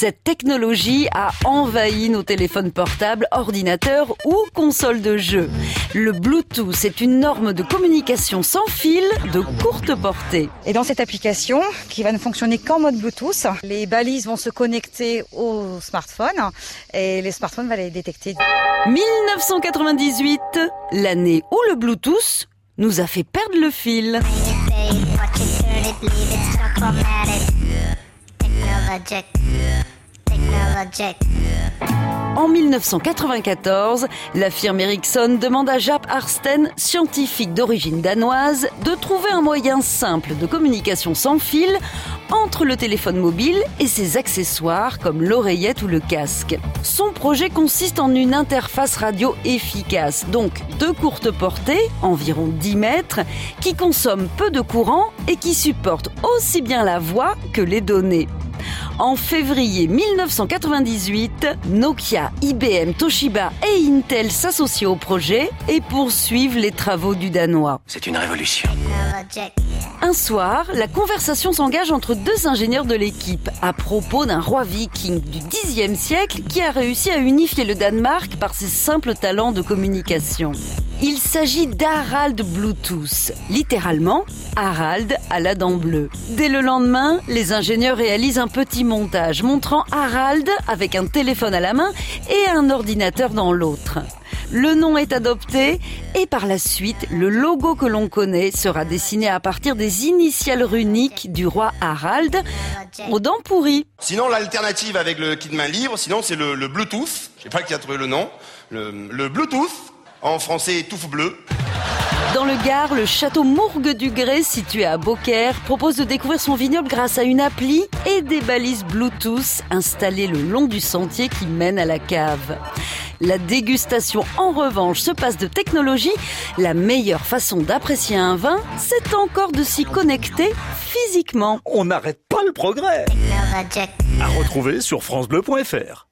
Cette technologie a envahi nos téléphones portables, ordinateurs ou consoles de jeux. Le Bluetooth est une norme de communication sans fil de courte portée. Et dans cette application, qui va ne fonctionner qu'en mode Bluetooth, les balises vont se connecter au smartphone et les smartphones vont les détecter. 1998, l'année où le Bluetooth nous a fait perdre le fil. En 1994, la firme Ericsson demande à Jaap Arsten, scientifique d'origine danoise, de trouver un moyen simple de communication sans fil entre le téléphone mobile et ses accessoires comme l'oreillette ou le casque. Son projet consiste en une interface radio efficace, donc de courte portée, environ 10 mètres, qui consomme peu de courant et qui supporte aussi bien la voix que les données. En février 1998, Nokia, IBM, Toshiba et Intel s'associent au projet et poursuivent les travaux du Danois. C'est une révolution. Un soir, la conversation s'engage entre deux ingénieurs de l'équipe à propos d'un roi viking du Xe siècle qui a réussi à unifier le Danemark par ses simples talents de communication. Il s'agit d'Harald Bluetooth, littéralement Harald à la dent bleue. Dès le lendemain, les ingénieurs réalisent un petit montage montrant Harald avec un téléphone à la main et un ordinateur dans l'autre. Le nom est adopté et par la suite, le logo que l'on connaît sera dessiné à partir des initiales runiques du roi Harald aux dents pourries. Sinon, l'alternative avec le kit main libre, sinon c'est le, Bluetooth. Je sais pas qui a trouvé le nom. le Bluetooth en français touffe bleu. Dans le Gard, le château Mourgue du Grès, situé à Beaucaire, propose de découvrir son vignoble grâce à une appli et des balises Bluetooth installées le long du sentier qui mène à la cave. La dégustation, en revanche, se passe de technologie. La meilleure façon d'apprécier un vin, c'est encore de s'y connecter physiquement. On n'arrête pas le progrès. À retrouver sur francebleu.fr.